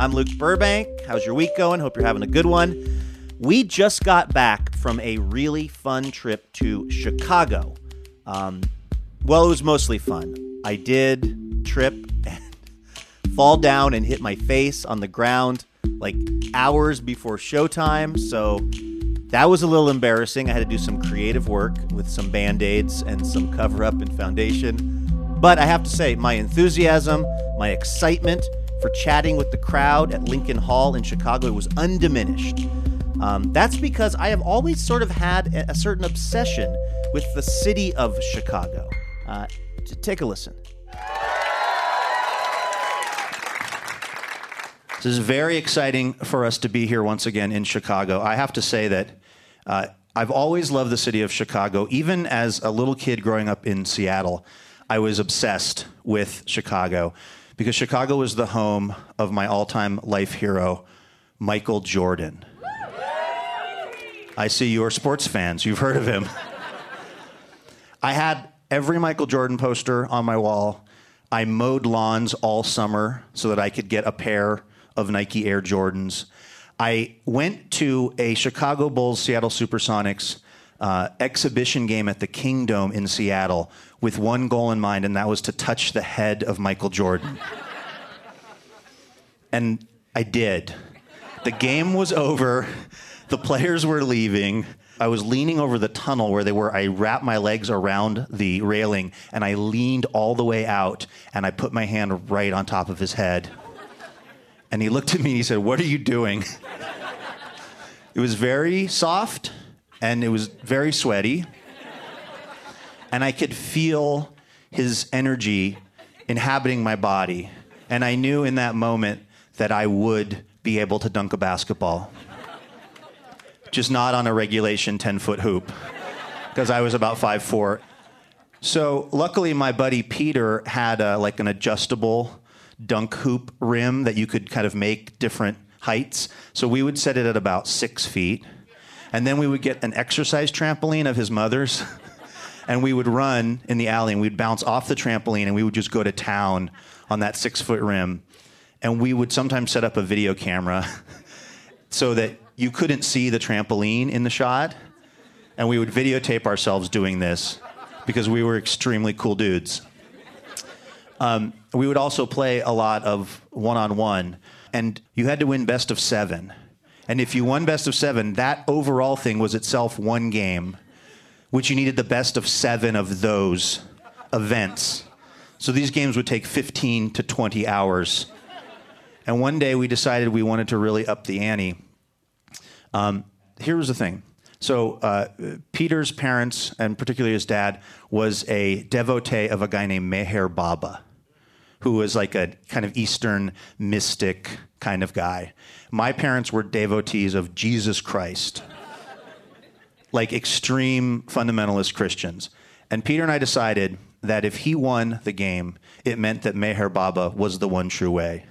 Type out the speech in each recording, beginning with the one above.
I'm Luke Burbank. How's your week going? Hope you're having a good one. We just got back from a really fun trip to Chicago. Um, well, it was mostly fun. I did trip and fall down and hit my face on the ground like hours before showtime. So that was a little embarrassing. I had to do some creative work with some band aids and some cover up and foundation. But I have to say, my enthusiasm, my excitement for chatting with the crowd at Lincoln Hall in Chicago was undiminished. Um, that's because I have always sort of had a, certain obsession with the city of Chicago. Uh, take a listen. This is very exciting for us to be here once again in Chicago. I have to say that uh, I've always loved the city of Chicago. Even as a little kid growing up in Seattle, I was obsessed with Chicago because Chicago was the home of my all time life hero, Michael Jordan. I see you're sports fans. You've heard of him. I had every Michael Jordan poster on my wall. I mowed lawns all summer so that I could get a pair of Nike Air Jordans. I went to a Chicago Bulls Seattle Supersonics uh, exhibition game at the Kingdome in Seattle with one goal in mind, and that was to touch the head of Michael Jordan. and I did. The game was over, the players were leaving. I was leaning over the tunnel where they were. I wrapped my legs around the railing and I leaned all the way out and I put my hand right on top of his head. And he looked at me and he said, What are you doing? It was very soft and it was very sweaty and I could feel his energy inhabiting my body. And I knew in that moment that I would be able to dunk a basketball. Just not on a regulation 10 foot hoop, because I was about 5'4. So luckily, my buddy Peter had a, like an adjustable dunk hoop rim that you could kind of make different heights. So we would set it at about six feet. And then we would get an exercise trampoline of his mother's. and we would run in the alley and we'd bounce off the trampoline and we would just go to town on that six foot rim. And we would sometimes set up a video camera so that you couldn't see the trampoline in the shot. And we would videotape ourselves doing this because we were extremely cool dudes. Um, we would also play a lot of one on one, and you had to win best of seven. And if you won best of seven, that overall thing was itself one game which you needed the best of seven of those events. So these games would take 15 to 20 hours. And one day we decided we wanted to really up the ante. Um, here was the thing. So uh, Peter's parents, and particularly his dad, was a devotee of a guy named Meher Baba, who was like a kind of Eastern mystic kind of guy. My parents were devotees of Jesus Christ like extreme fundamentalist Christians. And Peter and I decided that if he won the game, it meant that Meher Baba was the one true way.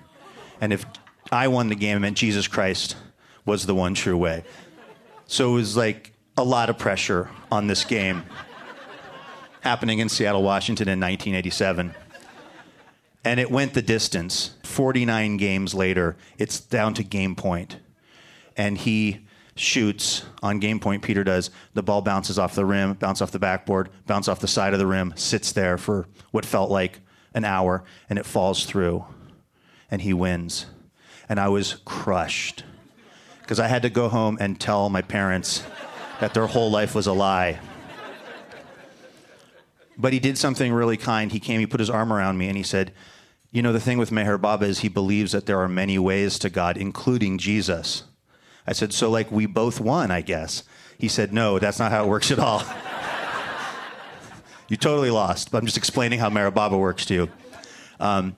And if I won the game. It meant Jesus Christ was the one true way. So it was like a lot of pressure on this game happening in Seattle, Washington in 1987. And it went the distance. 49 games later, it's down to game point. And he shoots on game point, Peter does. The ball bounces off the rim, bounces off the backboard, bounces off the side of the rim, sits there for what felt like an hour, and it falls through. And he wins. And I was crushed because I had to go home and tell my parents that their whole life was a lie. But he did something really kind. He came, he put his arm around me, and he said, You know, the thing with Meher Baba is he believes that there are many ways to God, including Jesus. I said, So, like, we both won, I guess. He said, No, that's not how it works at all. you totally lost, but I'm just explaining how Meher Baba works to you. Um,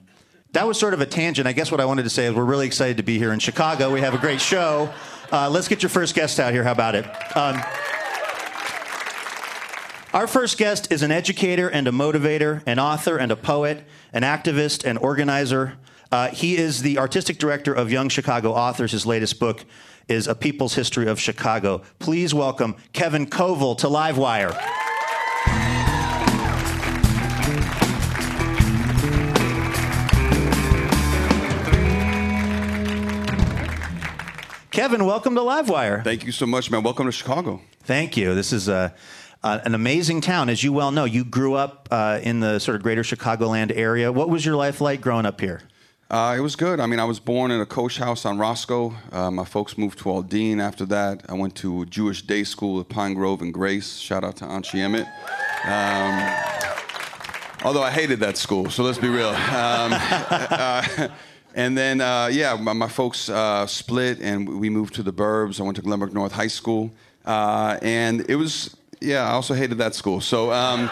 that was sort of a tangent. I guess what I wanted to say is we're really excited to be here in Chicago. We have a great show. Uh, let's get your first guest out here. How about it? Um, our first guest is an educator and a motivator, an author and a poet, an activist and organizer. Uh, he is the artistic director of Young Chicago Authors. His latest book is A People's History of Chicago. Please welcome Kevin Coval to Livewire. Kevin, welcome to Livewire. Thank you so much, man. Welcome to Chicago. Thank you. This is a, uh, an amazing town. As you well know, you grew up uh, in the sort of greater Chicagoland area. What was your life like growing up here? Uh, it was good. I mean, I was born in a coach house on Roscoe. Uh, my folks moved to Aldine after that. I went to Jewish day school at Pine Grove and Grace. Shout out to Anshe Emet. Um, although I hated that school, so let's be real. Um, uh, and then, uh, yeah, my, my folks uh, split and we moved to the burbs. I went to Glenbrook North High School. Uh, and it was, yeah, I also hated that school. So, um,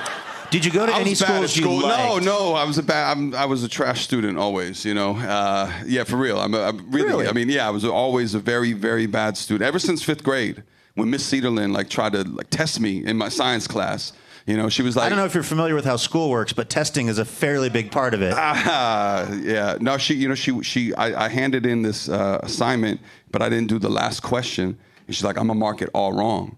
Did you go to I any was bad at schools you school. No, liked? no, I was a bad. I'm, I was a trash student always. You know, uh, yeah, for real. I'm, a, I'm really, Really? I mean, yeah, I was always a very, very bad student ever since fifth grade. When Miss Cedarland like tried to like test me in my science class, you know, she was like, I don't know if you're familiar with how school works, but testing is a fairly big part of it. Ah, yeah. No, she, you know, she, she, I, I handed in this uh, assignment, but I didn't do the last question. And she's like, I'm gonna mark it all wrong.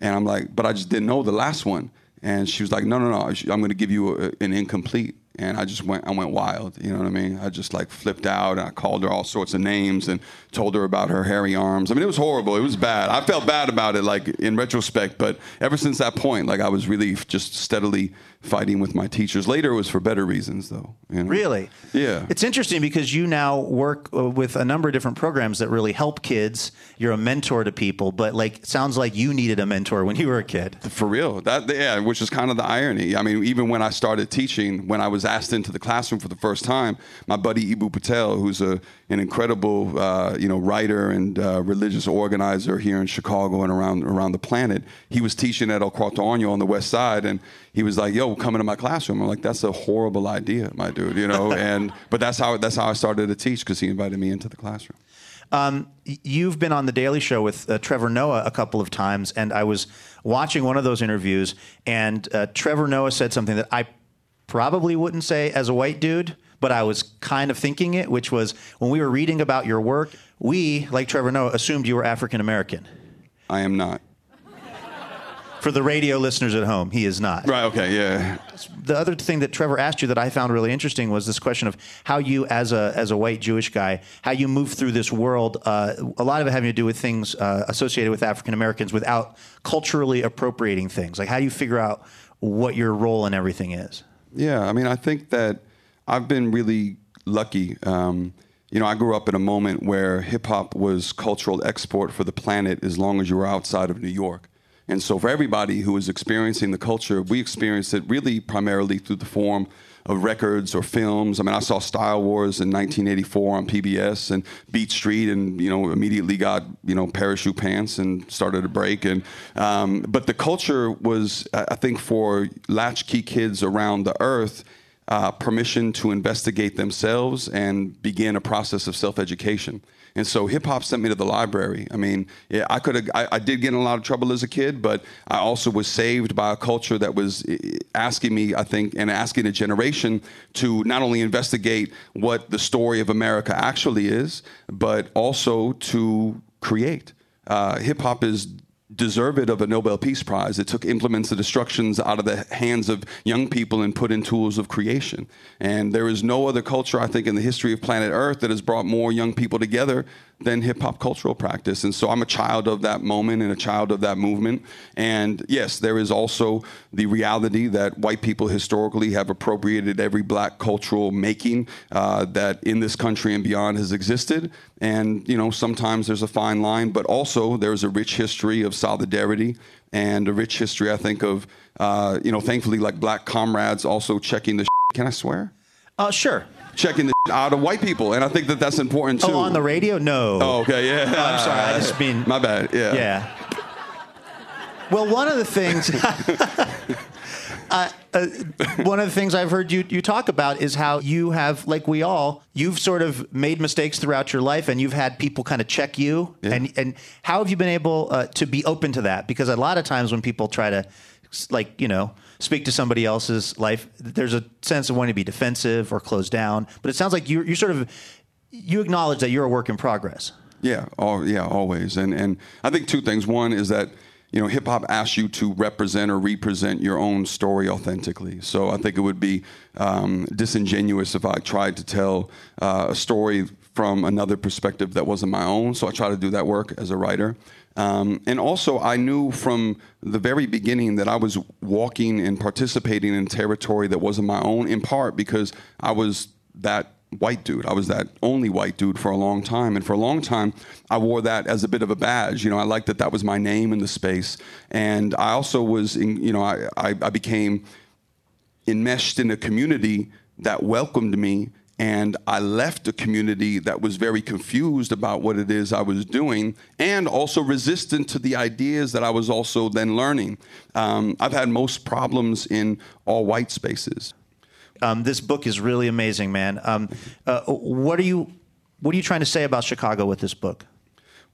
And I'm like, but I just didn't know the last one. And she was like, no, no, no, I'm gonna give you a, an incomplete. And I just went, I went wild. You know what I mean? I just like flipped out and I called her all sorts of names and told her about her hairy arms. I mean, it was horrible. It was bad. I felt bad about it, like in retrospect. But ever since that point, like I was really just steadily fighting with my teachers. Later, it was for better reasons, though. you know? Really? Yeah. It's interesting because you now work uh, with a number of different programs that really help kids. You're a mentor to people, but like sounds like you needed a mentor when you were a kid. For real, that yeah, which is kind of the irony. I mean, even when I started teaching, when I was asked into the classroom for the first time, my buddy Eboo Patel, who's a an incredible uh, you know writer and uh, religious organizer here in Chicago and around around the planet, he was teaching at El Cuarto Año on the West Side, and he was like, "Yo, come into my classroom." I'm like, "That's a horrible idea, my dude," you know. and but that's how that's how I started to teach because he invited me into the classroom. Um, you've been on the Daily Show with uh, Trevor Noah a couple of times, and I was watching one of those interviews, and uh, Trevor Noah said something that I probably wouldn't say as a white dude, but I was kind of thinking it, which was when we were reading about your work, we, like Trevor Noah, assumed you were African American. I am not. For the radio listeners at home, he is not. Right. Okay. Yeah. the other thing that Trevor asked you that I found really interesting was this question of how you, as a as a white Jewish guy, how you move through this world. Uh, a lot of it having to do with things uh, associated with African Americans without culturally appropriating things. Like how do you figure out what your role in everything is? Yeah, I mean, I think that I've been really lucky. Um, you know, I grew up in a moment where hip hop was cultural export for the planet as long as you were outside of New York. And so, for everybody who was experiencing the culture, we experienced it really primarily through the form of records or films. I mean, I saw Style Wars in 1984 on PBS and Beat Street, and you know, immediately got you know parachute pants and started to break. And um, but the culture was, I I think, for latchkey kids around the earth uh, permission to investigate themselves and begin a process of self-education. And so hip hop sent me to the library. I mean, yeah, I could have, I, I, did get in a lot of trouble as a kid, but I also was saved by a culture that was eh, asking me, I think, and asking a generation to not only investigate what the story of America actually is, but also to create. Uh, hip hop is deserve it of a Nobel Peace Prize. It took implements of destructions out of the hands of young people and put in tools of creation. And there is no other culture, I think, in the history of planet Earth that has brought more young people together than hip hop cultural practice. And so I'm a child of that moment and a child of that movement. And yes, there is also the reality that white people historically have appropriated every black cultural making uh, that in this country and beyond has existed. And, you know, sometimes there's a fine line, but also there's a rich history of solidarity and a rich history, I think, of, uh, you know, thankfully, like black comrades also checking the. Can I swear? Uh, sure checking the out of white people, and I think that that's important too. Oh, on the radio? No. Oh, okay, yeah. No, I'm sorry. I just mean my bad. Yeah. Yeah. Well, one of the things. Uh, uh, one of the things I've heard you, you talk about is how you have, like we all, you've sort of made mistakes throughout your life, and you've had people kind of check you. Yeah. And and how have you been able uh, to be open to that? Because a lot of times when people try to, like you know, speak to somebody else's life, there's a sense of wanting to be defensive or closed down. But it sounds like you you sort of you acknowledge that you're a work in progress. Yeah, all, yeah, always. And and I think two things. One is that you know, hip hop asks you to represent or represent your own story authentically. So I think it would be um, disingenuous if I tried to tell uh, a story from another perspective that wasn't my own. So I try to do that work as a writer. Um, and also, I knew from the very beginning that I was walking and participating in territory that wasn't my own, in part because I was that white dude. I was that only white dude for a long time. And for a long time, I wore that as a bit of a badge. You know, I liked that that was my name in the space. And I also was, in, you know, I, I, I became enmeshed in a community that welcomed me and I left a community that was very confused about what it is I was doing and also resistant to the ideas that I was also then learning. Um, I've had most problems in all white spaces. Um, this book is really amazing, man. Um, uh, what are you What are you trying to say about Chicago with this book?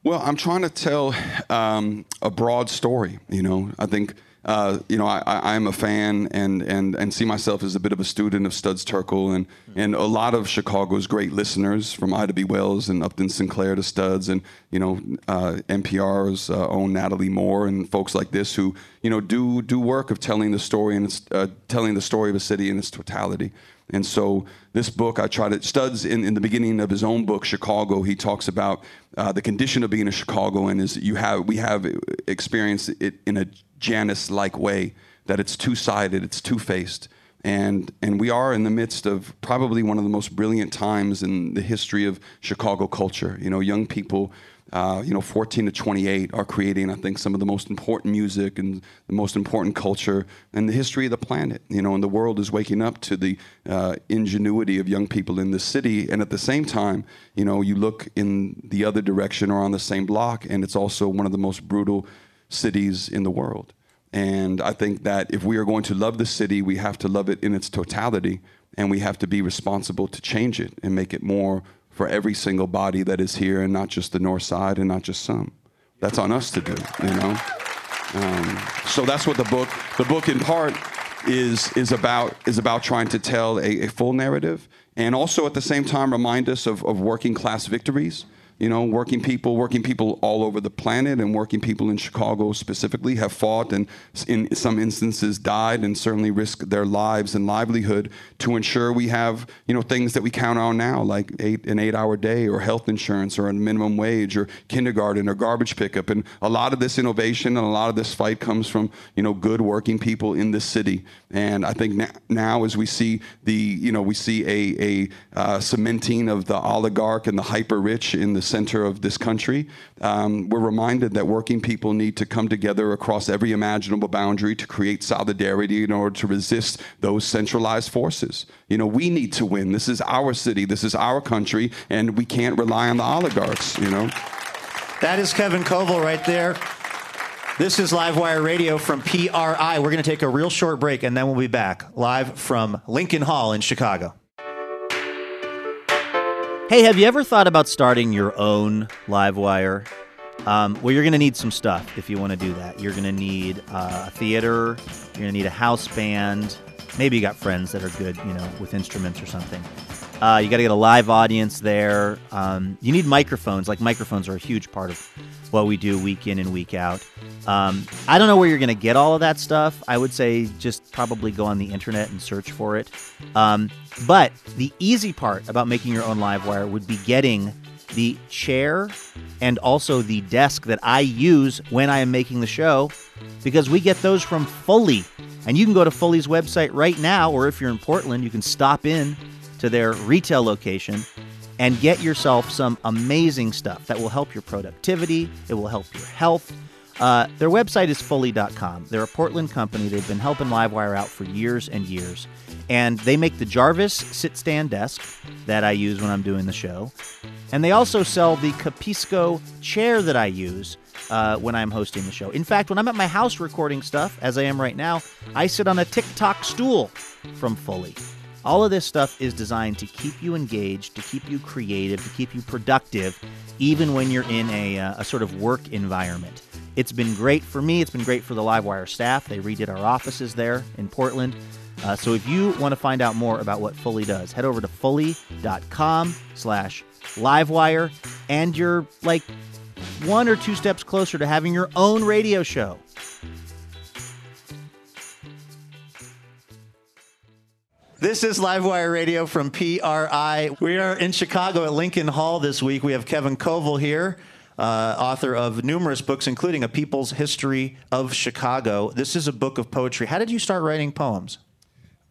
Well, I'm trying to tell um, a broad story. You know, I think uh, you know, I, am a fan and, and, and see myself as a bit of a student of Studs Terkel and, and a lot of Chicago's great listeners from Ida B. Wells and Upton Sinclair to Studs and, you know, uh, NPR's uh, own Natalie Moore and folks like this who, you know, do, do work of telling the story and uh, telling the story of a city in its totality. And so this book, I try to, Studs in, in the beginning of his own book, Chicago, he talks about uh, the condition of being a Chicagoan is you have, we have experienced it in a Janus-like way, that it's two-sided, it's two-faced. And, and we are in the midst of probably one of the most brilliant times in the history of Chicago culture. You know, young people uh, you know, 14 to 28 are creating, I think, some of the most important music and the most important culture in the history of the planet. You know, and the world is waking up to the uh, ingenuity of young people in this city. And at the same time, you know, you look in the other direction or on the same block, and it's also one of the most brutal cities in the world. And I think that if we are going to love the city, we have to love it in its totality, and we have to be responsible to change it and make it more for every single body that is here and not just the north side and not just some. That's on us to do, you know? Um, so that's what the book, the book in part is, is, about, is about trying to tell a, a full narrative and also at the same time remind us of, of working class victories you know, working people, working people all over the planet, and working people in Chicago specifically have fought and, in some instances, died and certainly risked their lives and livelihood to ensure we have, you know, things that we count on now, like eight, an eight-hour day, or health insurance, or a minimum wage, or kindergarten, or garbage pickup. And a lot of this innovation and a lot of this fight comes from, you know, good working people in this city. And I think now, as we see the, you know, we see a, a uh, cementing of the oligarch and the hyper rich in the center of this country, um, we're reminded that working people need to come together across every imaginable boundary to create solidarity in order to resist those centralized forces. You know, we need to win. This is our city, this is our country, and we can't rely on the oligarchs, you know. That is Kevin Coval right there. This is Livewire Radio from PRI. We're going to take a real short break and then we'll be back live from Lincoln Hall in Chicago. Hey, have you ever thought about starting your own Livewire? Um, well, you're going to need some stuff if you want to do that. You're going to need uh, a theater, you're going to need a house band. Maybe you got friends that are good, you know, with instruments or something. Uh, you got to get a live audience there. Um, you need microphones. Like microphones are a huge part of what we do week in and week out. Um, I don't know where you're going to get all of that stuff. I would say just probably go on the internet and search for it. Um, but the easy part about making your own live wire would be getting the chair and also the desk that I use when I am making the show because we get those from Fully. And you can go to Fully's website right now, or if you're in Portland, you can stop in to their retail location and get yourself some amazing stuff that will help your productivity, it will help your health. Uh, their website is fully.com. They're a Portland company. They've been helping Livewire out for years and years. And they make the Jarvis sit stand desk that I use when I'm doing the show. And they also sell the Capisco chair that I use uh, when I'm hosting the show. In fact, when I'm at my house recording stuff, as I am right now, I sit on a TikTok stool from Fully. All of this stuff is designed to keep you engaged, to keep you creative, to keep you productive, even when you're in a, uh, a sort of work environment. It's been great for me. It's been great for the Livewire staff. They redid our offices there in Portland. Uh, so if you want to find out more about what Fully does, head over to fully.com slash livewire and you're like one or two steps closer to having your own radio show. This is Livewire Radio from PRI. We are in Chicago at Lincoln Hall this week. We have Kevin Coval here, uh, author of numerous books, including A People's History of Chicago. This is a book of poetry. How did you start writing poems?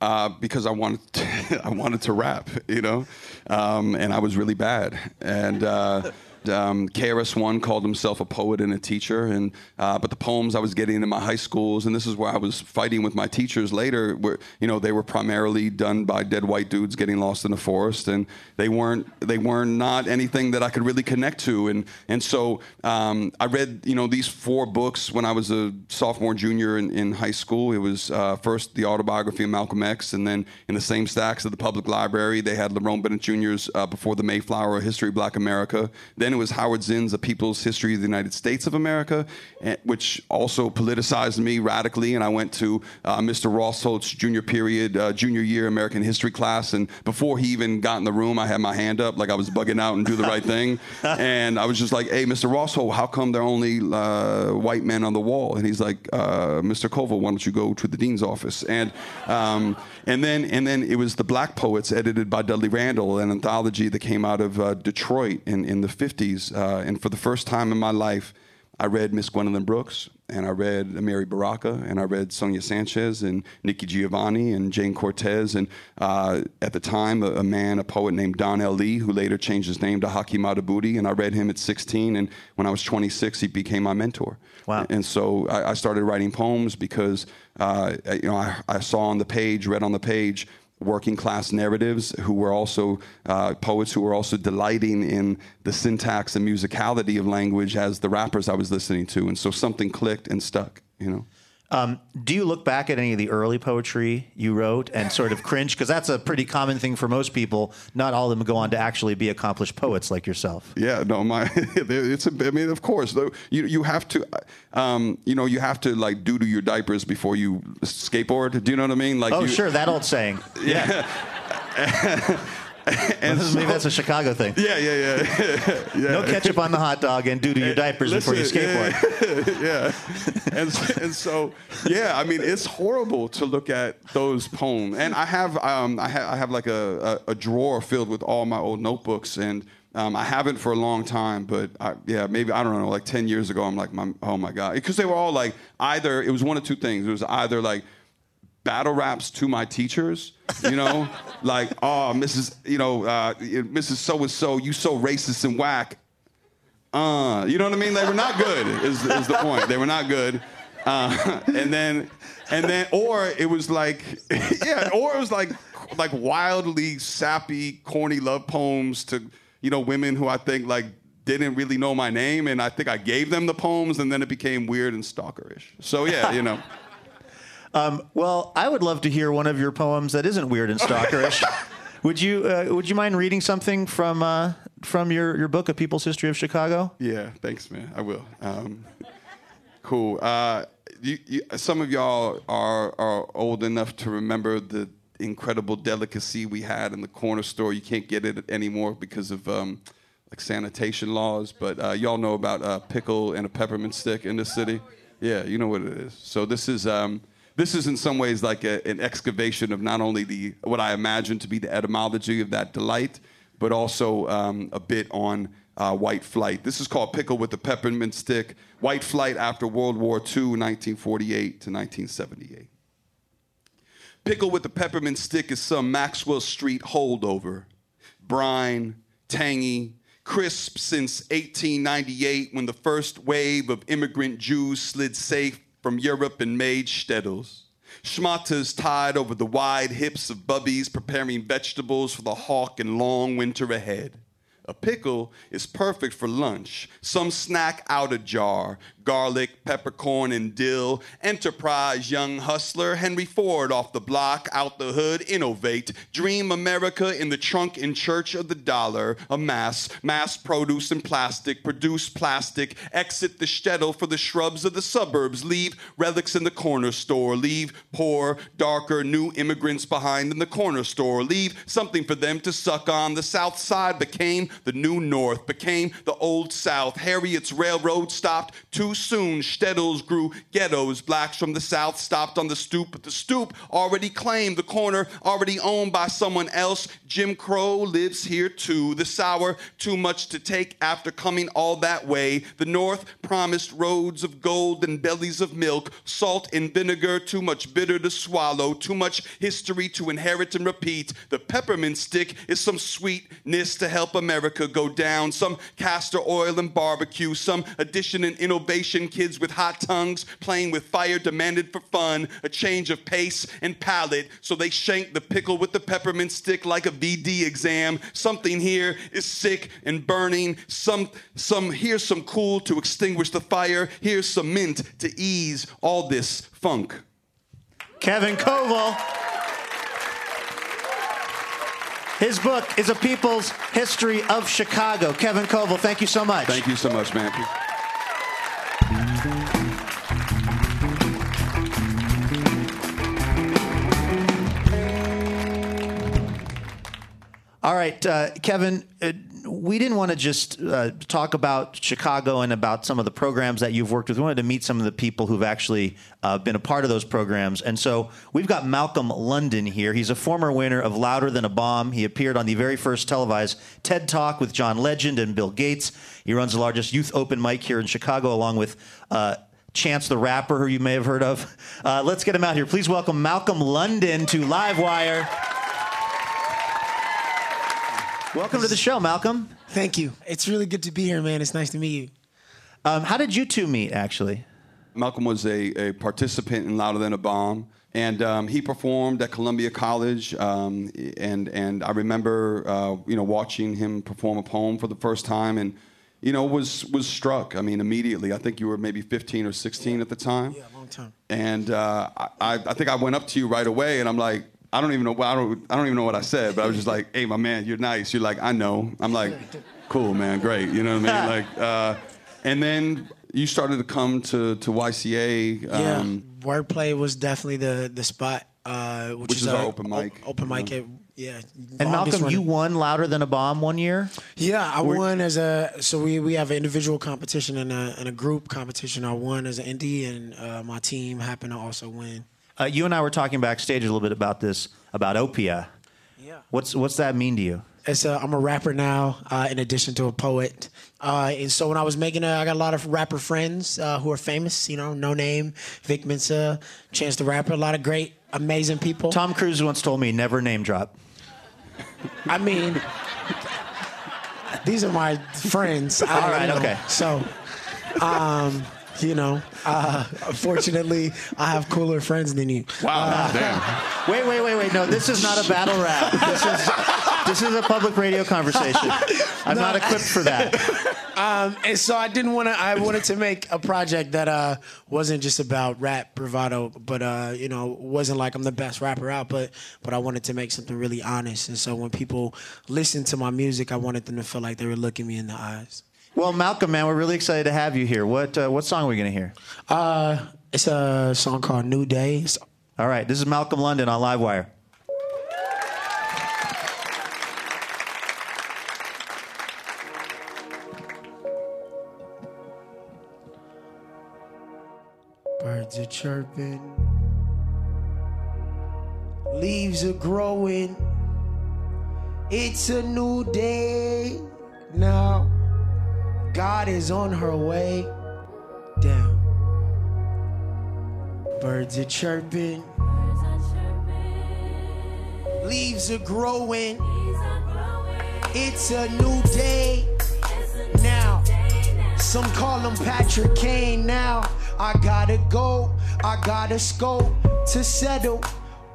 Uh, because I wanted to, I wanted to rap, you know, um, and I was really bad. And uh, um, KRS-One called himself a poet and a teacher, and uh, but the poems I was getting in my high schools, and this is where I was fighting with my teachers later. Were you know they were primarily done by dead white dudes getting lost in the forest, and they weren't they weren't not anything that I could really connect to, and and so um, I read you know these four books when I was a sophomore junior in, in high school. It was uh, first the autobiography of Malcolm X, and then in the same stacks of the public library they had Lerone Bennett Jr.'s uh, Before the Mayflower: History of Black America. Then it was Howard Zinn's A People's History of the United States of America, eh, which also politicized me radically. And I went to uh, Mr. Rosholt's junior period, uh, junior year American history class. And before he even got in the room, I had my hand up like I was bugging out and do the right thing. and I was just like, hey, Mr. Rosholt, how come there are only uh, white men on the wall? And he's like, uh, Mr. Coval, why don't you go to the dean's office? And um, and then and then it was the Black Poets, edited by Dudley Randall, an anthology that came out of uh, Detroit in, in the 50s. Uh, and for the first time in my life, I read Miss Gwendolyn Brooks, and I read Amiri Baraka, and I read Sonia Sanchez, and Nikki Giovanni, and Jayne Cortez, and uh, at the time, a, a, man, a poet named Don L. Lee, who later changed his name to Haki Madhubuti, and I read him at 16, and when I was 26, he became my mentor. Wow. And so I, I started writing poems because, uh, you know, I, I saw on the page, read on the page, working class narratives who were also uh, poets who were also delighting in the syntax and musicality of language as the rappers I was listening to. And so something clicked and stuck, you know. Um, do you look back at any of the early poetry you wrote and sort of cringe? Because that's a pretty common thing for most people. Not all of them go on to actually be accomplished poets like yourself. Yeah, no, my it's. A, I mean, of course, though you you have to, um, you know, you have to like doo your diapers before you skateboard. Do you know what I mean? Like, oh, you, sure, that old saying. Yeah. and so, maybe that's a Chicago thing. Yeah, yeah, yeah. yeah. No ketchup on the hot dog and doo to your diapers Listen, before you skateboard. Yeah, yeah. And, and so, yeah, I mean, it's horrible to look at those poems. And I have, um, I, ha- I have like a, a, a drawer filled with all my old notebooks and. Um, I haven't for a long time, but I, yeah, maybe I don't know. Like ten years ago, I'm like, my, oh my god, because they were all like either it was one of two things. It was either like battle raps to my teachers, you know, like, oh, Mrs., you know, uh, Mrs. So and so, you so racist and whack. Uh, you know what I mean? They were not good. Is, is the point? They were not good. Uh, and then, and then, or it was like, yeah, or it was like, like wildly sappy, corny love poems to, you know, women who I think like didn't really know my name, and I think I gave them the poems, and then it became weird and stalkerish. So yeah, you know. Well, I would love to hear one of your poems that isn't weird and stalkerish. would you uh, Would you mind reading something from uh, from your, your book, A People's History of Chicago? Yeah, thanks, man. I will. Um, cool. Uh, you, you, some of y'all are, are old enough to remember the incredible delicacy we had in the corner store. You can't get it anymore because of um, like sanitation laws. But uh, y'all know about a pickle and a peppermint stick in the city. Yeah, you know what it is. So this is um, this is in some ways like a, an excavation of not only the what I imagine to be the etymology of that delight, but also um, a bit on uh, white flight. This is called Pickle with the Peppermint Stick. White flight after World War II, 1948 to 1978. Pickle with the peppermint stick is some Maxwell Street holdover. Brine, tangy, crisp since 1898 when the first wave of immigrant Jews slid safe from Europe and made shtetls. Schmatas tied over the wide hips of bubbies preparing vegetables for the hawk and long winter ahead. A pickle is perfect for lunch. Some snack out a jar. Garlic, peppercorn, and dill. Enterprise, young hustler. Henry Ford off the block, out the hood, innovate. Dream America in the trunk and church of the dollar. Amass, mass produce and plastic. Produce plastic. Exit the shtetl for the shrubs of the suburbs. Leave relics in the corner store. Leave poor, darker, new immigrants behind in the corner store. Leave something for them to suck on. The South Side became the new North, became the Old South. Harriet's railroad stopped soon. Shtetls grew ghettos. Blacks from the South stopped on the stoop, but the stoop already claimed the corner, already owned by someone else. Jim Crow lives here too. The sour, too much to take after coming all that way. The North promised roads of gold and bellies of milk, salt and vinegar, too much bitter to swallow, too much history to inherit and repeat. The peppermint stick is some sweetness to help America go down, some castor oil and barbecue, some addition and innovation. Kids with hot tongues playing with fire demanded for fun, a change of pace and palate. So they shank the pickle with the peppermint stick like a VD exam. Something here is sick and burning. Some, some here's some cool to extinguish the fire. Here's some mint to ease all this funk. Kevin Coval. His book is A People's History of Chicago. Kevin Coval, thank you so much. Thank you so much, man. All right, uh, Kevin, uh, we didn't want to just uh, talk about Chicago and about some of the programs that you've worked with. We wanted to meet some of the people who've actually uh, been a part of those programs. And so we've got Malcolm London here. He's a former winner of Louder Than a Bomb. He appeared on the very first televised TED Talk with John Legend and Bill Gates. He runs the largest youth open mic here in Chicago, along with uh, Chance the Rapper, who you may have heard of. Let's get him out here. Please welcome Malcolm London to Livewire. Welcome to the show, Malcolm. Thank you. It's really good to be here, man. It's nice to meet you. Um, how did you two meet, actually? Malcolm was a, a participant in Louder Than a Bomb, and um, he performed at Columbia College. Um, and and I remember, uh, you know, watching him perform a poem for the first time, and you know, was was struck. I mean, immediately. I think you were maybe 15 or 16 at the time. Yeah, long time. And uh, I, I think I went up to you right away, and I'm like, I don't even know. I don't. I don't even know what I said, but I was just like, "Hey, my man, you're nice." You're like, "I know." I'm like, "Cool, man, great." You know what I mean? Like, uh, and then you started to come to to YCA. Yeah, Um, wordplay was definitely the the spot, uh, which, Which is our our open mic, o- open mic. At, yeah. And longest Malcolm, you won Louder Than a Bomb one year. Yeah, I won as a so we we have an individual competition and a and a group competition. I won as an indie, and uh, my team happened to also win. Uh, you and I were talking backstage a little bit about this, about Opia. Yeah. What's what's that mean to you? It's a, I'm a rapper now, uh, in addition to a poet. Uh, and so when I was making it, I got a lot of rapper friends uh, who are famous. You know, Noname, Vic Mensa, Chance the Rapper, a lot of great, amazing people. Tom Cruise once told me never name drop. I mean, these are my friends. All right, okay. So, um, you know, uh, unfortunately, I have cooler friends than you. wow, damn. Wait, wait, wait, wait. No, this is not a battle rap. This is this is a public radio conversation. I'm not equipped for that. Um, and so I didn't want to. I wanted to make a project that uh, wasn't just about rap bravado, but uh, you know, wasn't like I'm the best rapper out, but but I wanted to make something really honest. And so when people listen to my music, I wanted them to feel like they were looking me in the eyes. Well, Malcolm, man, we're really excited to have you here. What uh, what song are we gonna hear? Uh, it's a song called New Day. All right, this is Malcolm London on Livewire. Birds are chirping, leaves are growing. It's a new day now. God is on her way down. Birds are chirping, leaves are growing. It's a new day now. Some call him Patrick Kane now. I gotta go, I gotta scope to settle.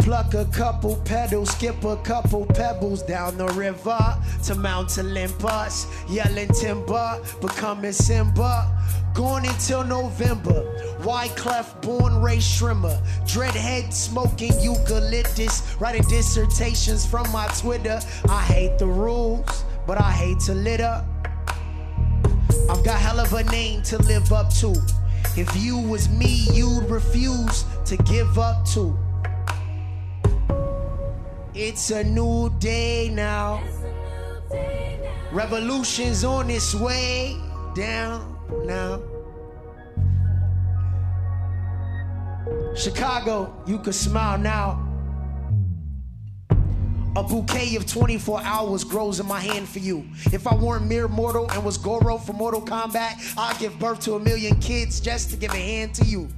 Pluck a couple pedals, skip a couple pebbles down the river to Mount Olympus. Yelling timber, becoming Simba. Gone until November. Wyclef, born Ray Shrimmer. Dreadhead smoking eucalyptus. Writing dissertations from my Twitter. I hate the rules, but I hate to litter. I've got hell of a name to live up to. If you was me, you'd refuse to give up to. It's a new day now. Revolution's on its way down now. Chicago, you can smile now. A bouquet of 24 hours grows in my hand for you. If I weren't mere mortal and was Goro from Mortal Kombat, I'd give birth to a million kids just to give a hand to you.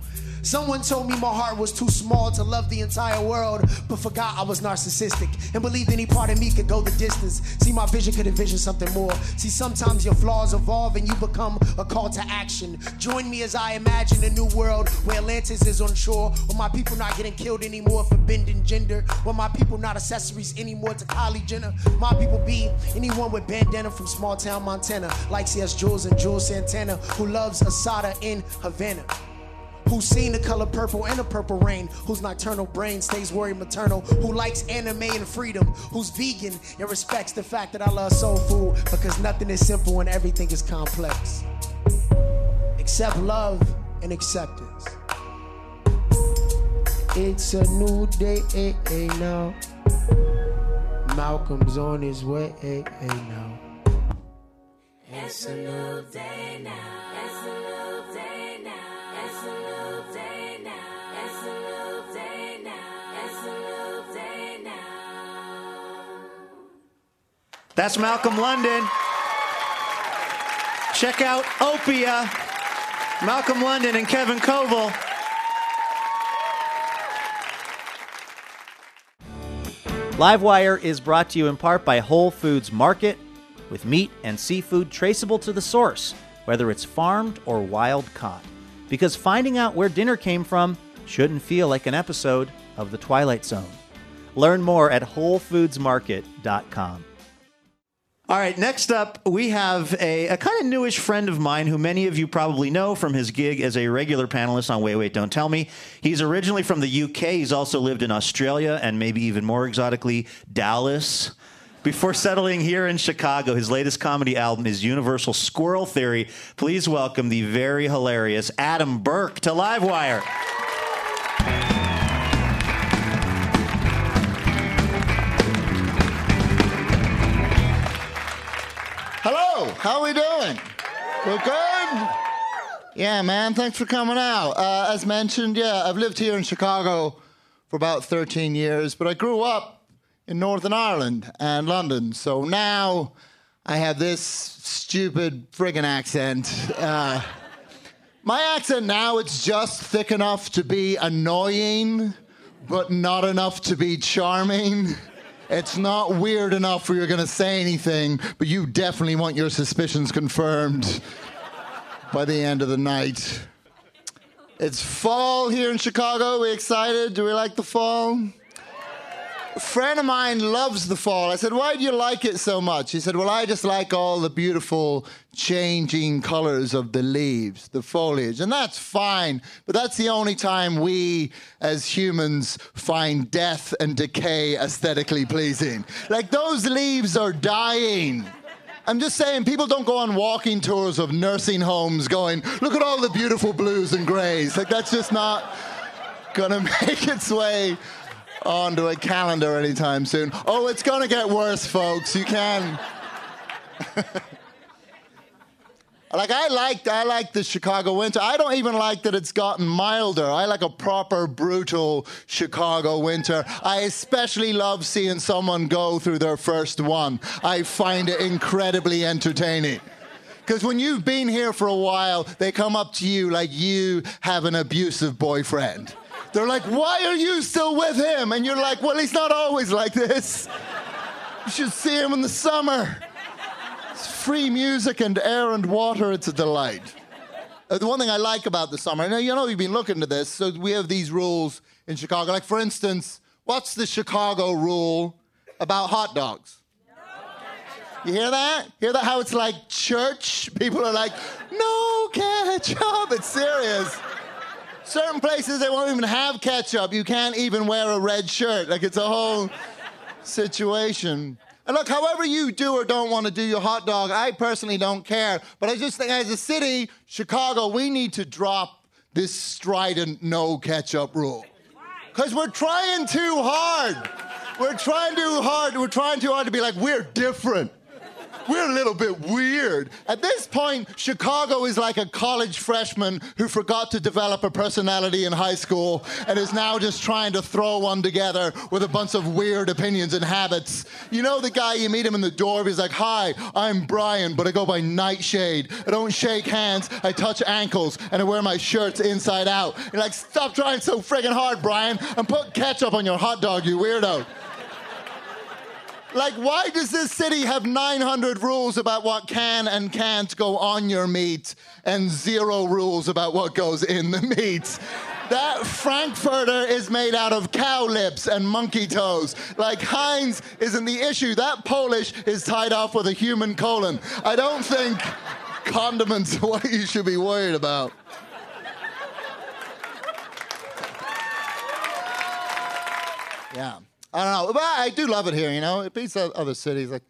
Someone told me my heart was too small to love the entire world, but forgot I was narcissistic and believed any part of me could go the distance. See, my vision could envision something more. See, sometimes your flaws evolve and you become a call to action. Join me as I imagine a new world where Atlantis is on shore, where my people not getting killed anymore for bending gender, where my people not accessories anymore to Kylie Jenner. My people be anyone with bandana from small town Montana, like C.S. Jules and Juelz Santana, who loves Asada in Havana who's seen the color purple and the purple rain, whose nocturnal brain stays worried maternal, who likes anime and freedom, who's vegan and respects the fact that I love soul food because nothing is simple and everything is complex. Except love and acceptance. It's a new day eh, eh, now. Malcolm's on his way eh, now. It's a new day now. That's Malcolm London. Check out Opia, Malcolm London and Kevin Coval. Livewire is brought to you in part by Whole Foods Market, with meat and seafood traceable to the source, whether it's farmed or wild caught. Because finding out where dinner came from shouldn't feel like an episode of The Twilight Zone. Learn more at WholeFoodsMarket.com. All right, next up, we have a, a kind of newish friend of mine who many of you probably know from his gig as a regular panelist on Wait, Wait, Don't Tell Me. He's originally from the UK. He's also lived in Australia and maybe even more exotically, Dallas. Before settling here in Chicago, his latest comedy album is Universal Squirrel Theory. Please welcome the very hilarious Adam Burke to Livewire. How are we doing? We're good? Yeah, man, thanks for coming out. Uh, as mentioned, yeah, I've lived here in Chicago for about 13 years, but I grew up in Northern Ireland and London, so now I have this stupid friggin' accent. Uh, my accent now, it's just thick enough to be annoying, but not enough to be charming. It's not weird enough where you're going to say anything, but you definitely want your suspicions confirmed by the end of the night. It's fall here in Chicago. We excited? Do we like the fall? Friend of mine loves the fall. I said, Why do you like it so much? He said, Well, I just like all the beautiful changing colors of the leaves, the foliage. And that's fine, but that's the only time we as humans find death and decay aesthetically pleasing. Like those leaves are dying. I'm just saying, people don't go on walking tours of nursing homes going, look at all the beautiful blues and grays. Like, that's just not gonna make its way onto a calendar anytime soon. Oh, it's gonna get worse, folks. You can. like I liked, I like the Chicago winter. I don't even like that it's gotten milder. I like a proper, brutal Chicago winter. I especially love seeing someone go through their first one. I find it incredibly entertaining. Because when you've been here for a while, they come up to you like you have an abusive boyfriend. They're like, Why are you still with him? And you're like, Well, he's not always like this. You should see him in the summer. It's free music and air and water. It's a delight. Uh, the one thing I like about the summer, now you know you've been looking to this, so we have these rules in Chicago. Like, for instance, what's the Chicago rule about hot dogs? You hear that? Hear that? How it's like church? People are like, no ketchup. It's serious. Certain places they won't even have ketchup. You can't even wear a red shirt. Like it's a whole situation. And look, however you do or don't want to do your hot dog, I personally don't care. But I just think as a city, Chicago, we need to drop this strident no ketchup rule. Because we're trying too hard. We're trying too hard. We're trying too hard to be like, we're different. We're a little bit weird. At this point, Chicago is like a college freshman who forgot to develop a personality in high school and is now just trying to throw one together with a bunch of weird opinions and habits. You know the guy, you meet him in the door, he's like, Hi, I'm Brian, but I go by Nightshade. I don't shake hands, I touch ankles, and I wear my shirts inside out. You're like, Stop trying so friggin' hard, Brian, and put ketchup on your hot dog, you weirdo. Like, why does this city have 900 rules about what can and can't go on your meat and zero rules about what goes in the meat? That Frankfurter is made out of cow lips and monkey toes. Like, Heinz isn't the issue. That Polish is tied off with a human colon. I don't think condiments are what you should be worried about. Yeah. I don't know, but I do love it here. You know, it beats other cities. Like,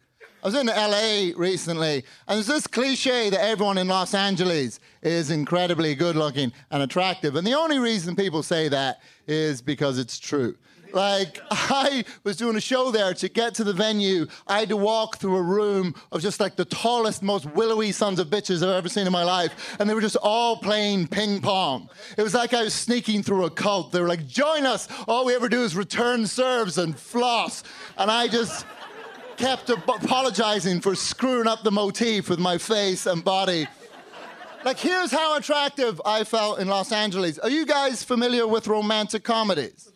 I was in LA recently, and there's this cliche that everyone in Los Angeles is incredibly good looking and attractive, and the only reason people say that is because it's true. Like, I was doing a show there. To get to the venue, I had to walk through a room of just like the tallest, most willowy sons of bitches I've ever seen in my life. And they were just all playing ping pong. It was like I was sneaking through a cult. They were like, join us. All we ever do is return serves and floss. And I just kept ap- apologizing for screwing up the motif with my face and body. Like, here's how attractive I felt in Los Angeles. Are you guys familiar with romantic comedies?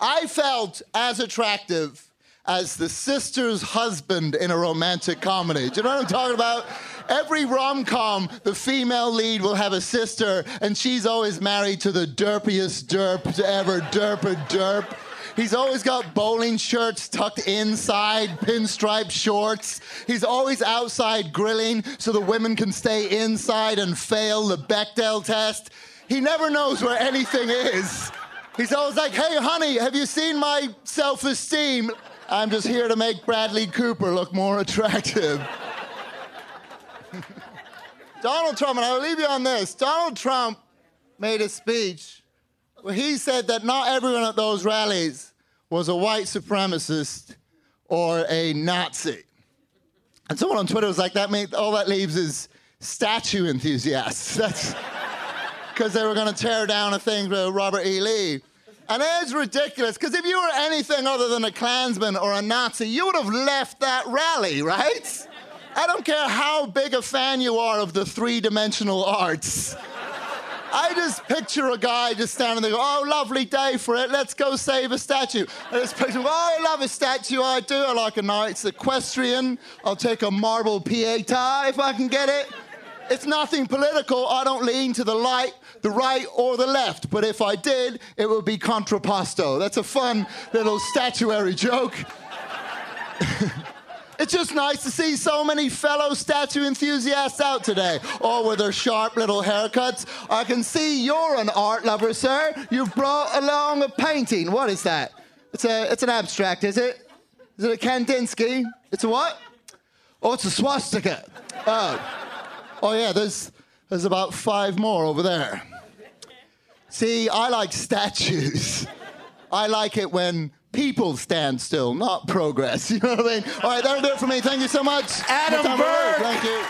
I felt as attractive as the sister's husband in a romantic comedy. Do you know what I'm talking about? Every rom com, the female lead will have a sister, and she's always married to the derpiest derp to ever derp a derp. He's always got bowling shirts tucked inside, pinstripe shorts. He's always outside grilling so the women can stay inside and fail the Bechdel test. He never knows where anything is. He's always like, hey, honey, have you seen my self esteem? I'm just here to make Bradley Cooper look more attractive. Donald Trump, and I'll leave you on this. Donald Trump made a speech where he said that not everyone at those rallies was a white supremacist or a Nazi. And someone on Twitter was like, that made, all that leaves is statue enthusiasts. That's because they were going to tear down a thing with Robert E. Lee. And it's ridiculous, because if you were anything other than a Klansman or a Nazi, you would have left that rally, right? I don't care how big a fan you are of the three dimensional arts. I just picture a guy just standing there, oh, lovely day for it, let's go save a statue. I just picture, oh, I love a statue, I do. I like a knight's equestrian. I'll take a marble pieta if I can get it. It's nothing political. I don't lean to the light, the right, or the left. But if I did, it would be contrapposto. That's a fun little statuary joke. It's just nice to see so many fellow statue enthusiasts out today, all with their sharp little haircuts. I can see you're an art lover, sir. You've brought along a painting. What is that? It's a it's an abstract, is it? Is it a Kandinsky? It's a what? Oh, it's a swastika. Oh, oh yeah. There's there's about five more over there. See, I like statues. I like it when people stand still, not progress. You know what I mean? All right, that'll do it for me. Thank you so much. Adam More time for Burke. Luke. Thank you.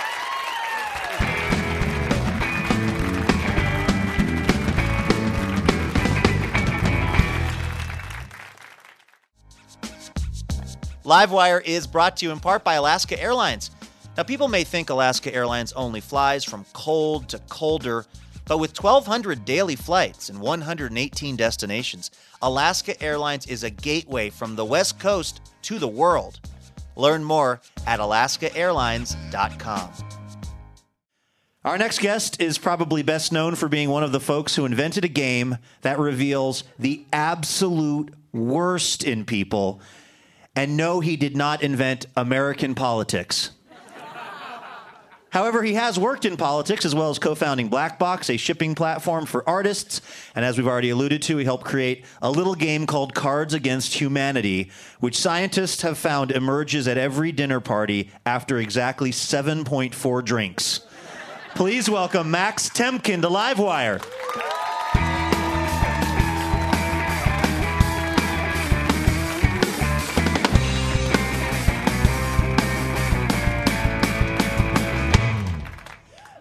Livewire is brought to you in part by Alaska Airlines. Now, people may think Alaska Airlines only flies from cold to colder, but with 1,200 daily flights and 118 destinations, Alaska Airlines is a gateway from the West Coast to the world. Learn more at alaskaairlines.com. Our next guest is probably best known for being one of the folks who invented a game that reveals the absolute worst in people. And no, he did not invent American politics. However, he has worked in politics as well as co founding Black Box, a shipping platform for artists. And as we've already alluded to, he helped create a little game called Cards Against Humanity, which scientists have found emerges at every dinner party after exactly 7.4 drinks. Please welcome Max Temkin to Livewire.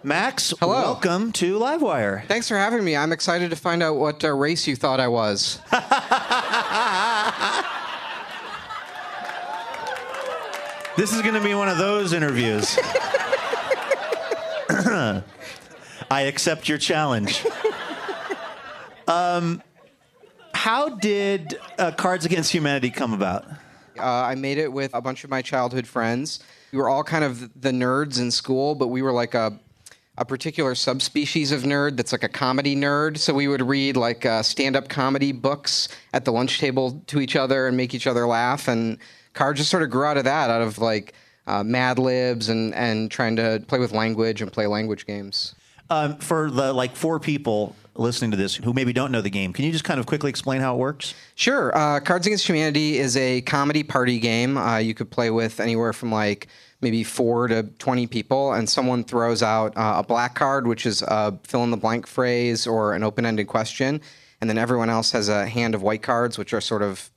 Max, Hello. welcome to Livewire. Thanks for having me. I'm excited to find out what uh, race you thought I was. This is going to be one of those interviews. I accept your challenge. Um, how did uh, Cards Against Humanity come about? Uh, I made it with a bunch of my childhood friends. We were all kind of the nerds in school, but we were like a a particular subspecies of nerd that's like a comedy nerd. So we would read like uh, stand-up comedy books at the lunch table to each other and make each other laugh. And cards just sort of grew out of that, out of like uh, Mad Libs and and trying to play with language and play language games. Um, for the like four people listening to this who maybe don't know the game, can you just kind of quickly explain how it works? Sure. Uh, Cards Against Humanity is a comedy party game. Uh, you could play with anywhere from like maybe four to 20 people, and someone throws out uh, a black card, which is a fill in the blank phrase or an open ended question. And then everyone else has a hand of white cards, which are sort of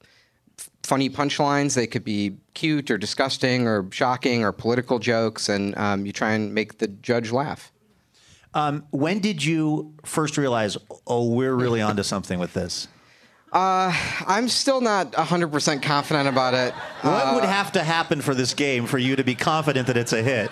funny punchlines. They could be cute or disgusting or shocking or political jokes, and um, you try and make the judge laugh. Um, when did you first realize, oh, we're really onto something with this? Uh, I'm still not 100% confident about it. What would have to happen for this game for you to be confident that it's a hit?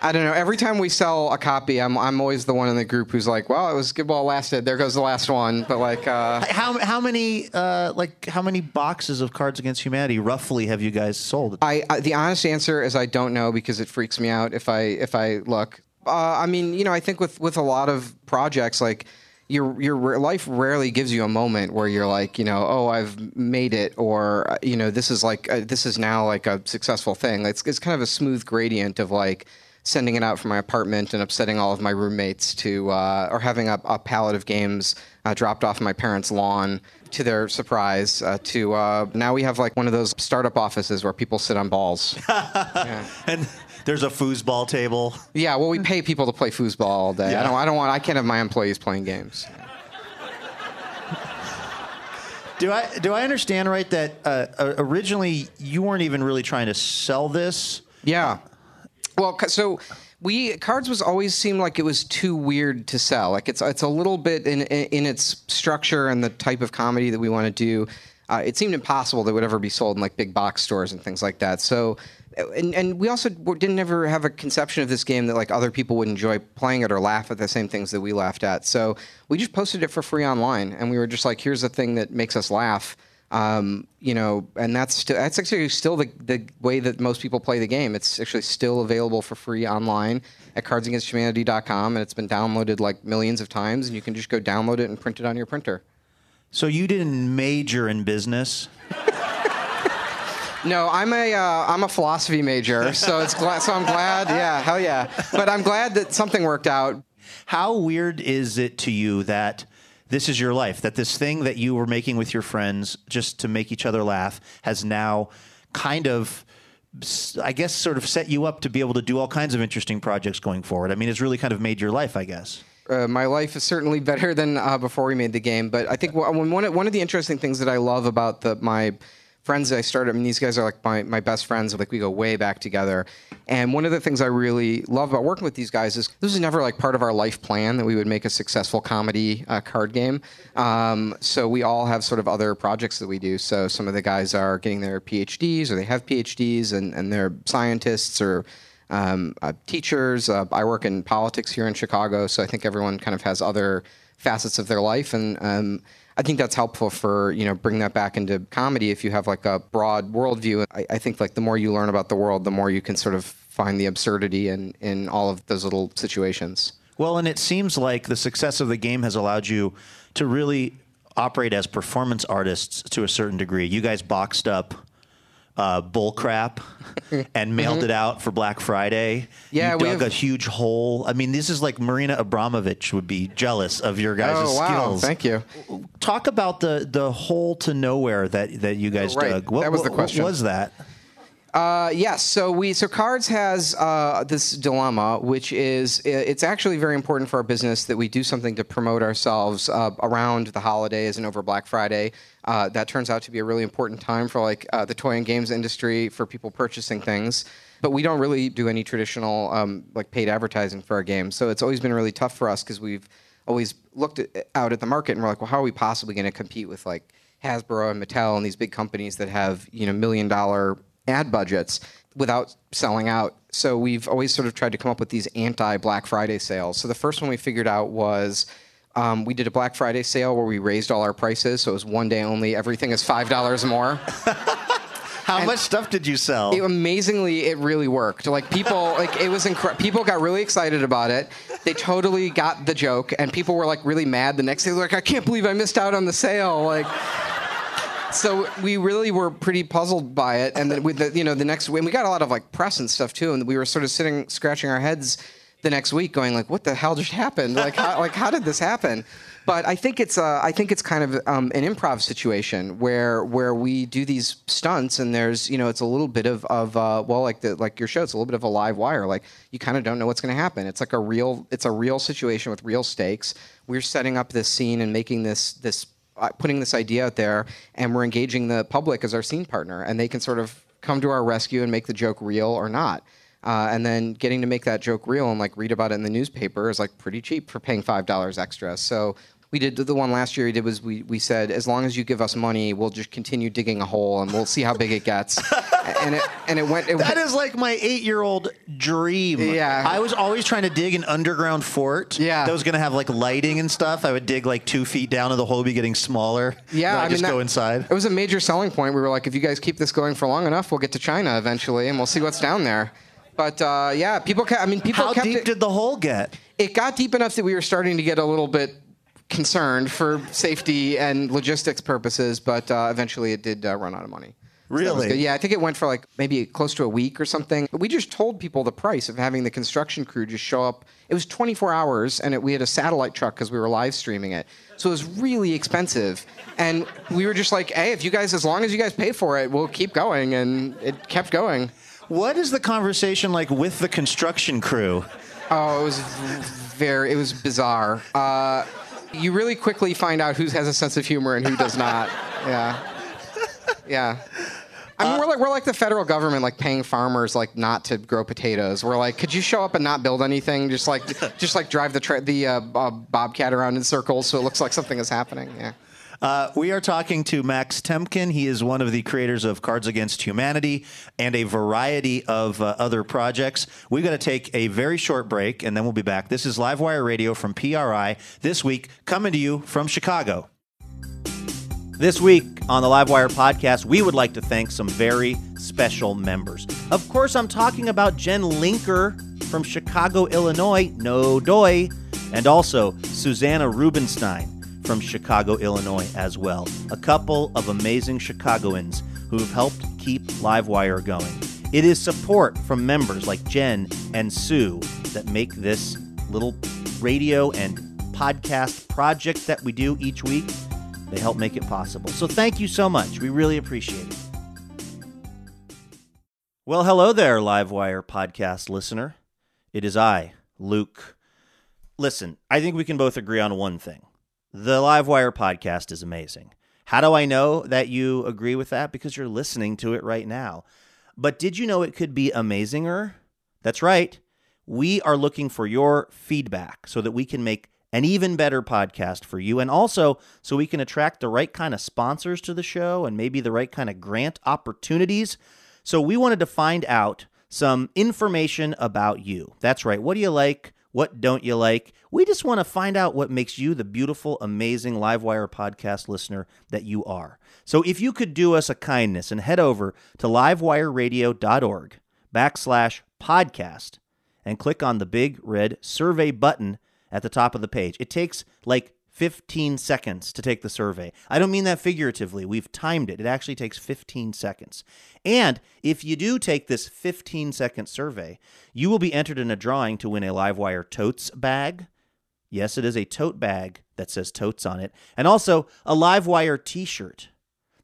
I don't know. Every time we sell a copy, I'm I'm always the one in the group who's like, "Well, it was good while it lasted. There goes the last one." But like, uh, How how many uh, like how many boxes of Cards Against Humanity roughly have you guys sold? I, I the honest answer is I don't know because it freaks me out if I if I look. Uh, I mean, you know, I think with with a lot of projects, like your your life rarely gives you a moment where you're like, you know, oh, I've made it, or you know, this is like uh, this is now like a successful thing. It's it's kind of a smooth gradient of like sending it out from my apartment and upsetting all of my roommates to uh, or having a, a pallet of games uh, dropped off my parents' lawn to their surprise uh, to uh, now we have like one of those startup offices where people sit on balls and there's a foosball table. yeah well we pay people to play foosball all day i don't i don't want i can't have my employees playing games Do I do I understand right that uh, originally you weren't even really trying to sell this? Yeah. Well, so we cards was always seemed like it was too weird to sell. Like it's it's a little bit in in, in its structure and the type of comedy that we want to do. Uh, it seemed impossible that it would ever be sold in like big box stores and things like that. So, and and we also didn't ever have a conception of this game that like other people would enjoy playing it or laugh at the same things that we laughed at. So we just posted it for free online, and we were just like, here's the thing that makes us laugh. Um, you know, and that's st- that's actually still the, the way that most people play the game. It's actually still available for free online at cardsagainsthumanity.com, and it's been downloaded like millions of times, and you can just go download it and print it on your printer. So you didn't major in business. No, I'm a uh, I'm a philosophy major, so it's gla- so I'm glad. Yeah, hell yeah. But I'm glad that something worked out. How weird is it to you that this is your life? That this thing that you were making with your friends just to make each other laugh has now kind of, I guess, sort of set you up to be able to do all kinds of interesting projects going forward. I mean, it's really kind of made your life, I guess. Uh, my life is certainly better than uh, before we made the game. But I think one of, one of the interesting things that I love about the my friends that I started, I mean, these guys are like my, my best friends. Like we go way back together. And one of the things I really love about working with these guys is this was never like part of our life plan that we would make a successful comedy uh, card game. Um, so we all have sort of other projects that we do. So some of the guys are getting their PhDs or they have PhDs and, and they're scientists or um, uh, teachers. Uh, I work in politics here in Chicago, so I think everyone kind of has other facets of their life, and um, I think that's helpful for you know bringing that back into comedy. If you have like a broad worldview, I, I think like the more you learn about the world, the more you can sort of find the absurdity in in all of those little situations. Well, and it seems like the success of the game has allowed you to really operate as performance artists to a certain degree. You guys boxed up uh, bull crap and mailed it out for Black Friday. Mm-hmm. Yeah, you we dug have- a huge hole. I mean, this is like Marina Abramovich would be jealous of your guys' oh wow! skills. Thank you. Talk about the the hole to nowhere that that you guys Oh, right. dug. What, That was the question. What was that? Uh, yes. So we so Cards has uh, this dilemma, which is it's actually very important for our business that we do something to promote ourselves uh, around the holidays and over Black Friday. Uh, that turns out to be a really important time for like uh, the toy and games industry for people purchasing things. But we don't really do any traditional um, like paid advertising for our games. So it's always been really tough for us because we've always looked at, out at the market and we're like, well, how are we possibly going to compete with like Hasbro and Mattel and these big companies that have you know million dollar ad budgets without selling out. So we've always sort of tried to come up with these anti Black Friday sales. So the first one we figured out was um, we did a Black Friday sale where we raised all our prices. So it was one day only. Everything is five dollars more. How much stuff did you sell? It, amazingly, it really worked. Like people, like it was incredible. People got really excited about it. They totally got the joke, and people were like really mad the next day. They're like, I can't believe I missed out on the sale. Like. So we really were pretty puzzled by it, and then with the you know the next and we got a lot of like press and stuff too, and we were sort of sitting scratching our heads the next week, going like, "What the hell just happened? Like, how, like how did this happen?" But I think it's uh, I think it's kind of um, an improv situation where where we do these stunts, and there's you know it's a little bit of of uh, well like the like your show, it's a little bit of a live wire. Like you kind of don't know what's going to happen. It's like a real it's a real situation with real stakes. We're setting up this scene and making this this putting this idea out there, and we're engaging the public as our scene partner, and they can sort of come to our rescue and make the joke real or not. Uh, and then getting to make that joke real and like read about it in the newspaper is like pretty cheap for paying five dollars extra. So we did the one last year. We did was we we said as long as you give us money, we'll just continue digging a hole and we'll see how big it gets. and it and it went. It That went, is like my eight-year-old dream. Yeah. I was always trying to dig an underground fort. Yeah. that was going to have like lighting and stuff. I would dig like two feet down, and the hole would be getting smaller. Yeah, I'd I mean, just that- go inside. It was a major selling point. We were like, if you guys keep this going for long enough, we'll get to China eventually, and we'll see what's down there. But uh, yeah, people. Kept, I mean, people How kept deep it, did the hole get? it got deep enough that we were starting to get a little bit concerned for safety and logistics purposes, but uh, eventually it did uh, run out of money. So Really? good. yeah, I think it went for like maybe close to a week or something. We just told people the price of having the construction crew just show up. It was 24 hours, and it, we had a satellite truck because we were live streaming it. So it was really expensive. And we were just like, hey, if you guys, as long as you guys pay for it, we'll keep going. And it kept going. What is the conversation like with the construction crew? Oh, it was very, it was bizarre. Uh, you really quickly find out who has a sense of humor and who does not. Yeah. Yeah. I mean, we're like we're like the federal government, like paying farmers like not to grow potatoes. We're like, could you show up and not build anything? Just like, just like drive the tra- the uh, uh, bobcat around in circles, so it looks like something is happening. Yeah. Uh, we are talking to Max Temkin. He is one of the creators of Cards Against Humanity and a variety of uh, other projects. We've got to take a very short break, and then we'll be back. This is Livewire Radio from PRI this week, coming to you from Chicago. This week on the Livewire podcast, we would like to thank some very special members. Of course, I'm talking about Jen Linker from Chicago, Illinois, no doy, and also Susanna Rubenstein from Chicago, Illinois as well. A couple of amazing Chicagoans who have helped keep Livewire going. It is support from members like Jen and Sue that make this little radio and podcast project that we do each week. They help make it possible. So thank you so much. We really appreciate it. Well, hello there, Livewire podcast listener. It is I, Luke. Listen, I think we can both agree on one thing. The Livewire podcast is amazing. How do I know that you agree with that? Because you're listening to it right now. But did you know it could be amazinger? That's right. We are looking for your feedback so that we can make an even better podcast for you and also so we can attract the right kind of sponsors to the show and maybe the right kind of grant opportunities. So we wanted to find out some information about you. That's right. What do you like? What don't you like? We just want to find out what makes you the beautiful, amazing Livewire podcast listener that you are. So if you could do us a kindness and head over to livewireradio.org backslash podcast and click on the big red survey button at the top of the page. It takes like 15 seconds to take the survey. I don't mean that figuratively. We've timed it. It actually takes 15 seconds. And if you do take this 15 second survey, you will be entered in a drawing to win a Livewire Totes bag. Yes, it is a tote bag that says Totes on it, and also a Livewire t shirt.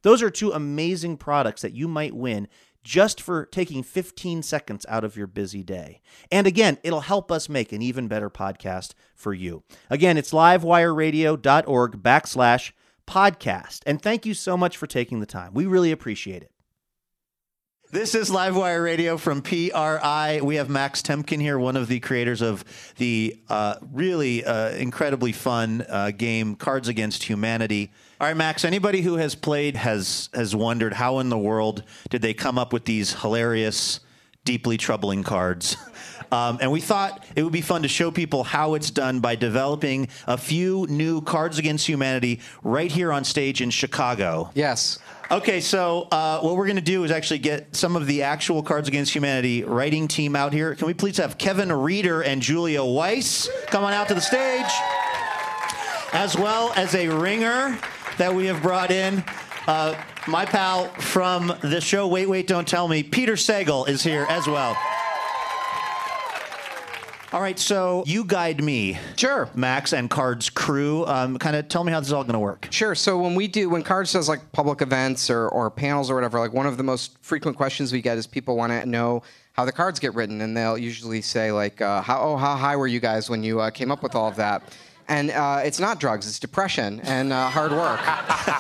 Those are two amazing products that you might win just for taking 15 seconds out of your busy day. And again, it'll help us make an even better podcast for you. Again, it's livewireradio.org backslash podcast. And thank you so much for taking the time. We really appreciate it. This is Livewire Radio from PRI. We have Max Temkin here, one of the creators of the uh, really uh, incredibly fun uh, game Cards Against Humanity. All right, Max. Anybody who has played has has wondered how in the world did they come up with these hilarious, deeply troubling cards. Um, and we thought it would be fun to show people how it's done by developing a few new Cards Against Humanity right here on stage in Chicago. Yes. Okay, so uh, what we're going to do is actually get some of the actual Cards Against Humanity writing team out here. Can we please have Kevin Reeder and Julia Weiss come on out to the stage, as well as a ringer that we have brought in. Uh, my pal from the show Wait, Wait, Don't Tell Me, Peter Sagal, is here as well. All right, so you guide me. Sure. Max and Cards crew. Um, kind of tell me how this is all going to work. Sure. So when we do, when Cards does like public events or, or panels or whatever, like one of the most frequent questions we get is people want to know how the cards get written, and they'll usually say like, uh, "How oh how high were you guys when you uh, came up with all of that?" And uh, it's not drugs; it's depression and uh, hard work.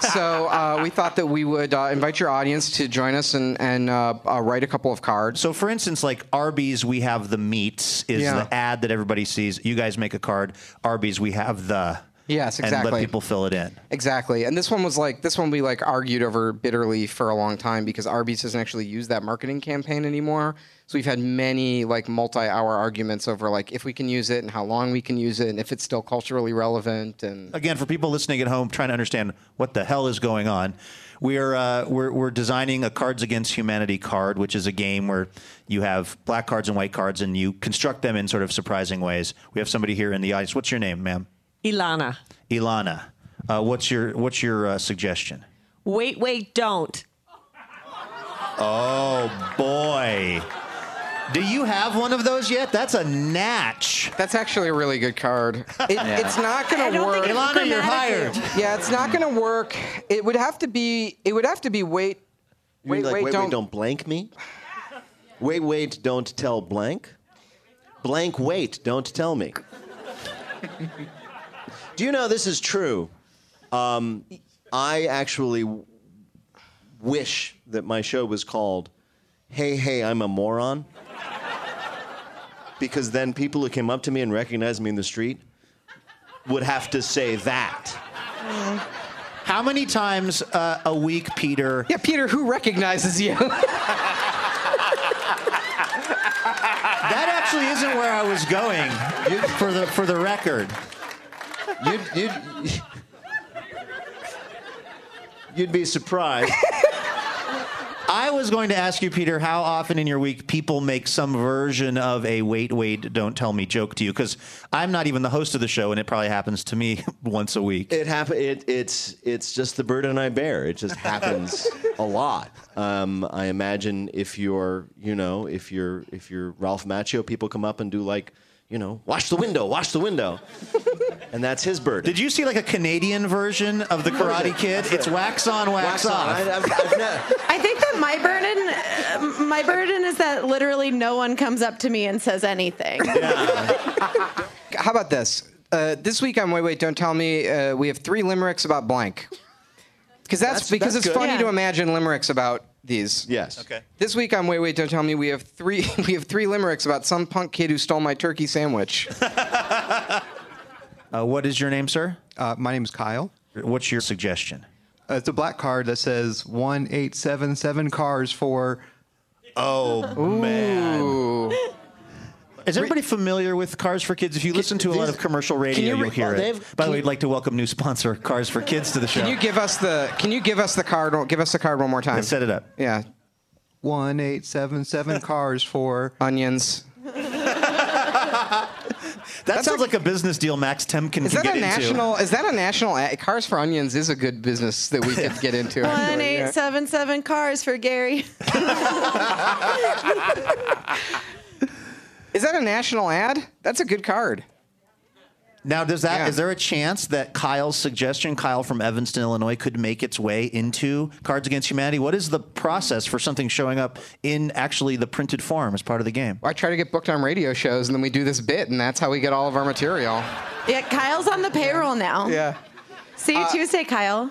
so uh, we thought that we would uh, invite your audience to join us and and uh, uh, write a couple of cards. So, for instance, like Arby's, we have the meats is Yeah. the ad that everybody sees. You guys make a card. Arby's, we have the. Yes, And let exactly. people fill it in. Exactly. And this one was like this one we like argued over bitterly for a long time because Arby's doesn't actually use that marketing campaign anymore. So we've had many like multi-hour arguments over like if we can use it and how long we can use it and if it's still culturally relevant and Again, for people listening at home trying to understand what the hell is going on, we're, uh, we're, we're designing a Cards Against Humanity card, which is a game where you have black cards and white cards and you construct them in sort of surprising ways. We have somebody here in the audience. What's your name, ma'am? Ilana. Ilana. Uh, what's your, what's your uh, suggestion? Wait, wait, don't. Oh, boy. Do you have one of those yet? That's a natch. That's actually a really good card. It, It's not going to work. Ilana, you're hired. Yeah, it's not going to work. It would have to be. It would have to be wait. You Wait, like, wait, wait, don't. wait, don't blank me. Wait, wait, don't tell blank. Blank, wait, don't tell me. Do you know this is true? Um, I actually w- wish that my show was called "Hey, Hey, I'm a Moron," because then people who came up to me and recognized me in the street would have to say that. How many times uh, a week, Peter? Yeah, Peter, who recognizes you? That actually isn't where I was going. for the for the record. you'd, you'd, You'd be surprised. I was going to ask you, Peter, how often in your week people make some version of a wait, wait, don't tell me joke to you? Because I'm not even the host of the show, and it probably happens to me once a week. It happen. It, it's it's just the burden I bear. It just happens a lot. Um, I imagine if you're you know if you're if you're Ralph Macchio, people come up and do like you know wash the window, wash the window, and that's his burden. Did you see like a Canadian version of the Karate Kid? It's wax on, wax, Wax on. off. I, I've, I've ne- I think that my burden, uh, my burden is that literally no one comes up to me and says anything. How about this? Uh, this week on Wait Wait Don't Tell Me, uh, we have three limericks about blank. Because that's, That's- because that's it's good. funny Yeah. to imagine limericks about these. yes. Okay. This week on Wait Wait Don't Tell Me, we have three we have three limericks about some punk kid who stole my turkey sandwich. Uh, what is your name, sir? Uh, my name is Kyle. What's your suggestion? Uh, it's a black card that says one eight seven seven cars for. Oh man. Is everybody familiar with Cars for Kids? If you listen to a lot of commercial radio, you you'll hear oh, it. By the way, you- we'd like to welcome new sponsor Cars for Kids to the show. Can you give us the Can you give us the card? Give us the card one more time. Let's set it up. Yeah, One eight seven seven cars for. onions. That sounds like a business deal Max Temkin Is can that get a into. national? Is that a national? ad- Cars for Onions is a good business that we could get into. One actually, eight yeah. seven seven cars for Gary. Is that a national ad? That's a good card. Now, does that Yeah. is there a chance that Kyle's suggestion, Kyle from Evanston, Illinois, could make its way into Cards Against Humanity? What is the process for something showing up in actually the printed form as part of the game? I try to get booked on radio shows, and then we do this bit, and that's how we get all of our material. Yeah, Kyle's on the payroll now. Yeah. See you uh, Tuesday, Kyle.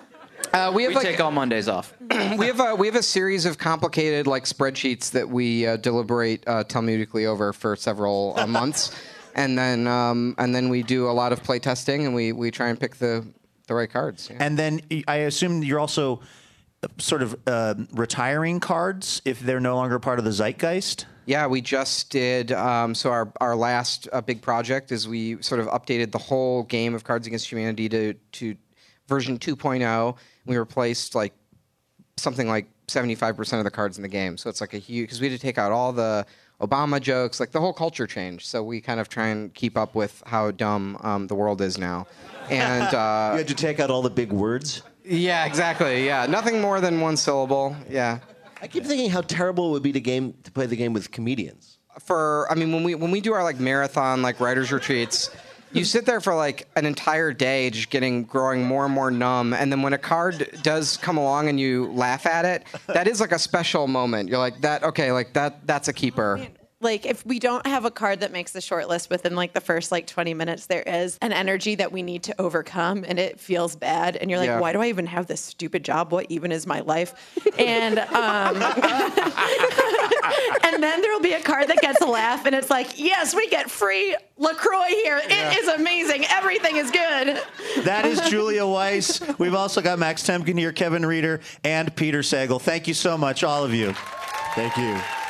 Uh, we have We like, take all Mondays off. we have a, we have a series of complicated like spreadsheets that we uh, deliberate uh, Talmudically over for several uh, months, and then um, and then we do a lot of play testing, and we, we try and pick the the right cards. yeah. And then I assume you're also uh, sort of uh, retiring cards if they're no longer part of the zeitgeist. Yeah, we just did. Um, so our our last uh, big project is we sort of updated the whole game of Cards Against Humanity to to version 2.0. We replaced like something like 75% of the cards in the game. So it's like a huge because we had to take out all the Obama jokes, like the whole culture changed. So we kind of try and keep up with how dumb um, the world is now. And you uh, had to take out all the big words. yeah, exactly. Yeah, nothing more than one syllable. Yeah. I keep thinking how terrible it would be to game to play the game with comedians. for I mean when we when we do our like marathon like writers retreats, you sit there for like an entire day just getting growing more and more numb and then when a card does come along and you laugh at it, that is like a special moment. You're like that okay, like that that's a keeper. Like if we don't have a card that makes the short list within like the first like 20 minutes, there is an energy that we need to overcome and it feels bad. And you're like, Yeah. why do I even have this stupid job? What even is my life? And um, and then there'll be a card that gets a laugh and it's like, yes, we get free LaCroix here. It is amazing. Everything is good. That is Julia Weiss. We've also got Max Temkin here, Kevin Reeder, and Peter Sagal. Thank you so much, all of you. Thank you.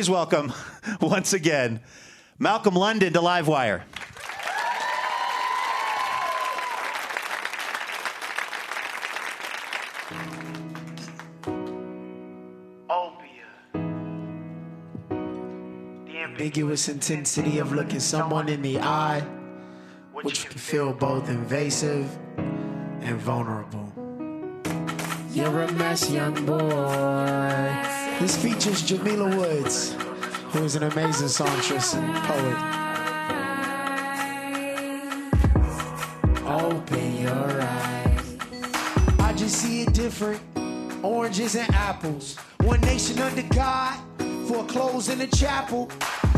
Please welcome once again Malcolm London to Livewire. Opia. The ambiguous intensity of looking someone in the eye, which can feel both invasive and vulnerable. You're a mess, young boy. This features Jamila Woods, who is an amazing songstress and poet. Open your eyes. I just see it different. Oranges and apples. One nation under God. For clothes in the chapel.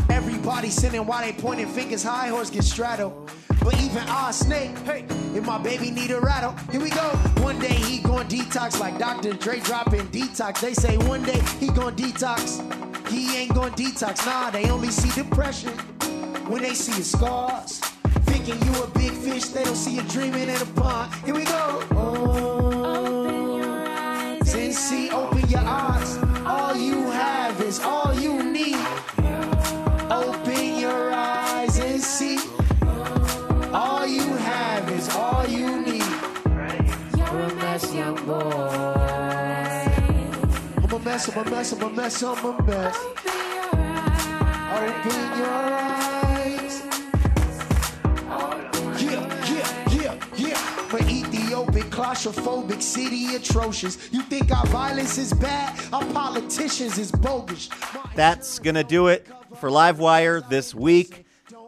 Everybody sinning while they pointing fingers. High horse get straddled. But even our snake, hey, if my baby need a rattle, here we go. One day he gon' detox like Dr. Dre dropping detox. They say one day he gon' detox. He ain't gon' detox. Nah, they only see depression when they see your scars. Thinking you a big fish, they don't see you dreaming in a pond. Here we go. Open your eyes. Open your eyes. All you have is all mess, I'm a mess, I'm a mess, I'm a mess. Open your eyes. Yeah, yeah, yeah, yeah. For Ethiopic, claustrophobic, city atrocious. You think our violence is bad? Our politicians is bogus. That's to do it for Livewire this week.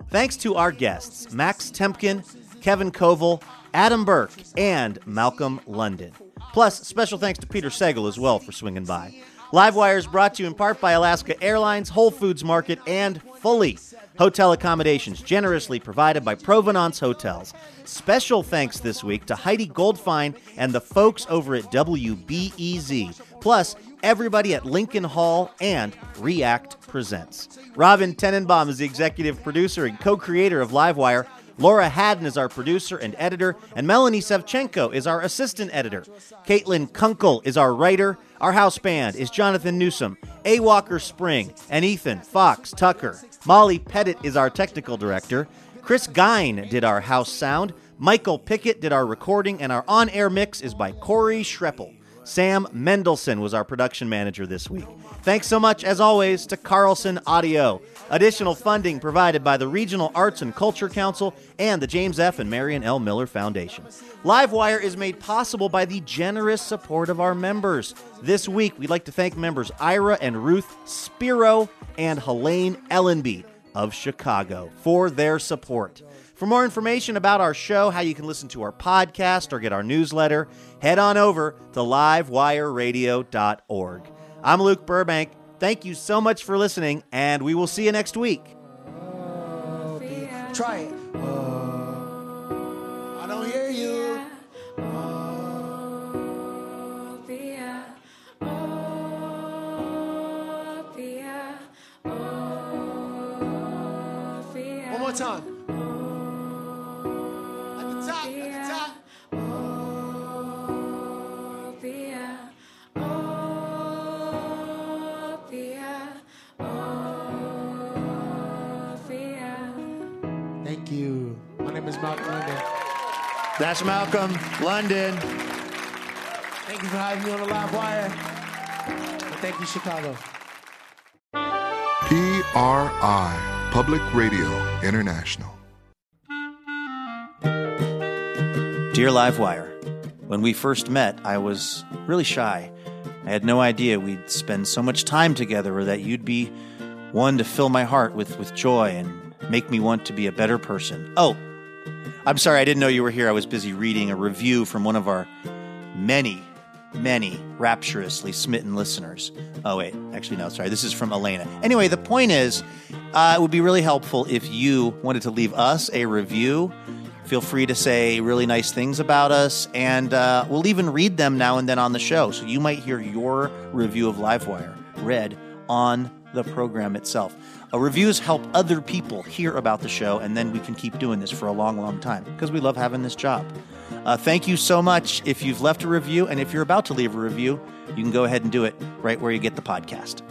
Thanks to our guests, Max Temkin, Kevin Coval, Adam Burke, and Malcolm London. Plus, special thanks to Peter Sagal as well for swinging by. Livewire is brought to you in part by Alaska Airlines, Whole Foods Market, and Fully. Hotel accommodations generously provided by Provenance Hotels. Special thanks this week to Heidi Goldfine and the folks over at WBEZ. Plus, everybody at Lincoln Hall and React Presents. Robin Tenenbaum is the executive producer and co creator of Livewire. Laura Haddon is our producer and editor, and Melanie Sevchenko is our assistant editor. Caitlin Kunkel is our writer. Our house band is Jonathan Newsom, A. Walker Spring, and Ethan Fox Tucker. Molly Pettit is our technical director. Chris Gine did our house sound. Michael Pickett did our recording, and our on air mix is by Corey Schreppel. Sam Mendelson was our production manager this week. Thanks so much, as always, to Carlson Audio. Additional funding provided by the Regional Arts and Culture Council and the James F. and Marion L. Miller Foundation. Livewire is made possible by the generous support of our members. This week, we'd like to thank members Ira and Ruth Spiro and Helene Ellenby of Chicago for their support. For more information about our show, how you can listen to our podcast or get our newsletter, head on over to livewireradio.org. I'm Luke Burbank. Thank you so much for listening, and we will see you next week. Try it. I don't hear you. Time. That's Malcolm London. Thank you for having me on the live wire. And thank you, Chicago. PRI, Public Radio International. Dear Livewire, when we first met, I was really shy. I had no idea we'd spend so much time together or that you'd be one to fill my heart with, with joy and make me want to be a better person. Oh, I'm sorry, I didn't know you were here. I was busy reading a review from one of our many, many rapturously smitten listeners. Oh, wait, actually, no, sorry. This is from Elena. Anyway, the point is, uh, it would be really helpful if you wanted to leave us a review. Feel free to say really nice things about us, and uh, we'll even read them now and then on the show. So you might hear your review of Livewire read on the program itself. Uh, reviews help other people hear about the show, and then we can keep doing this for a long, long time because we love having this job. Uh, thank you so much if you've left a review, and if you're about to leave a review, you can go ahead and do it right where you get the podcast.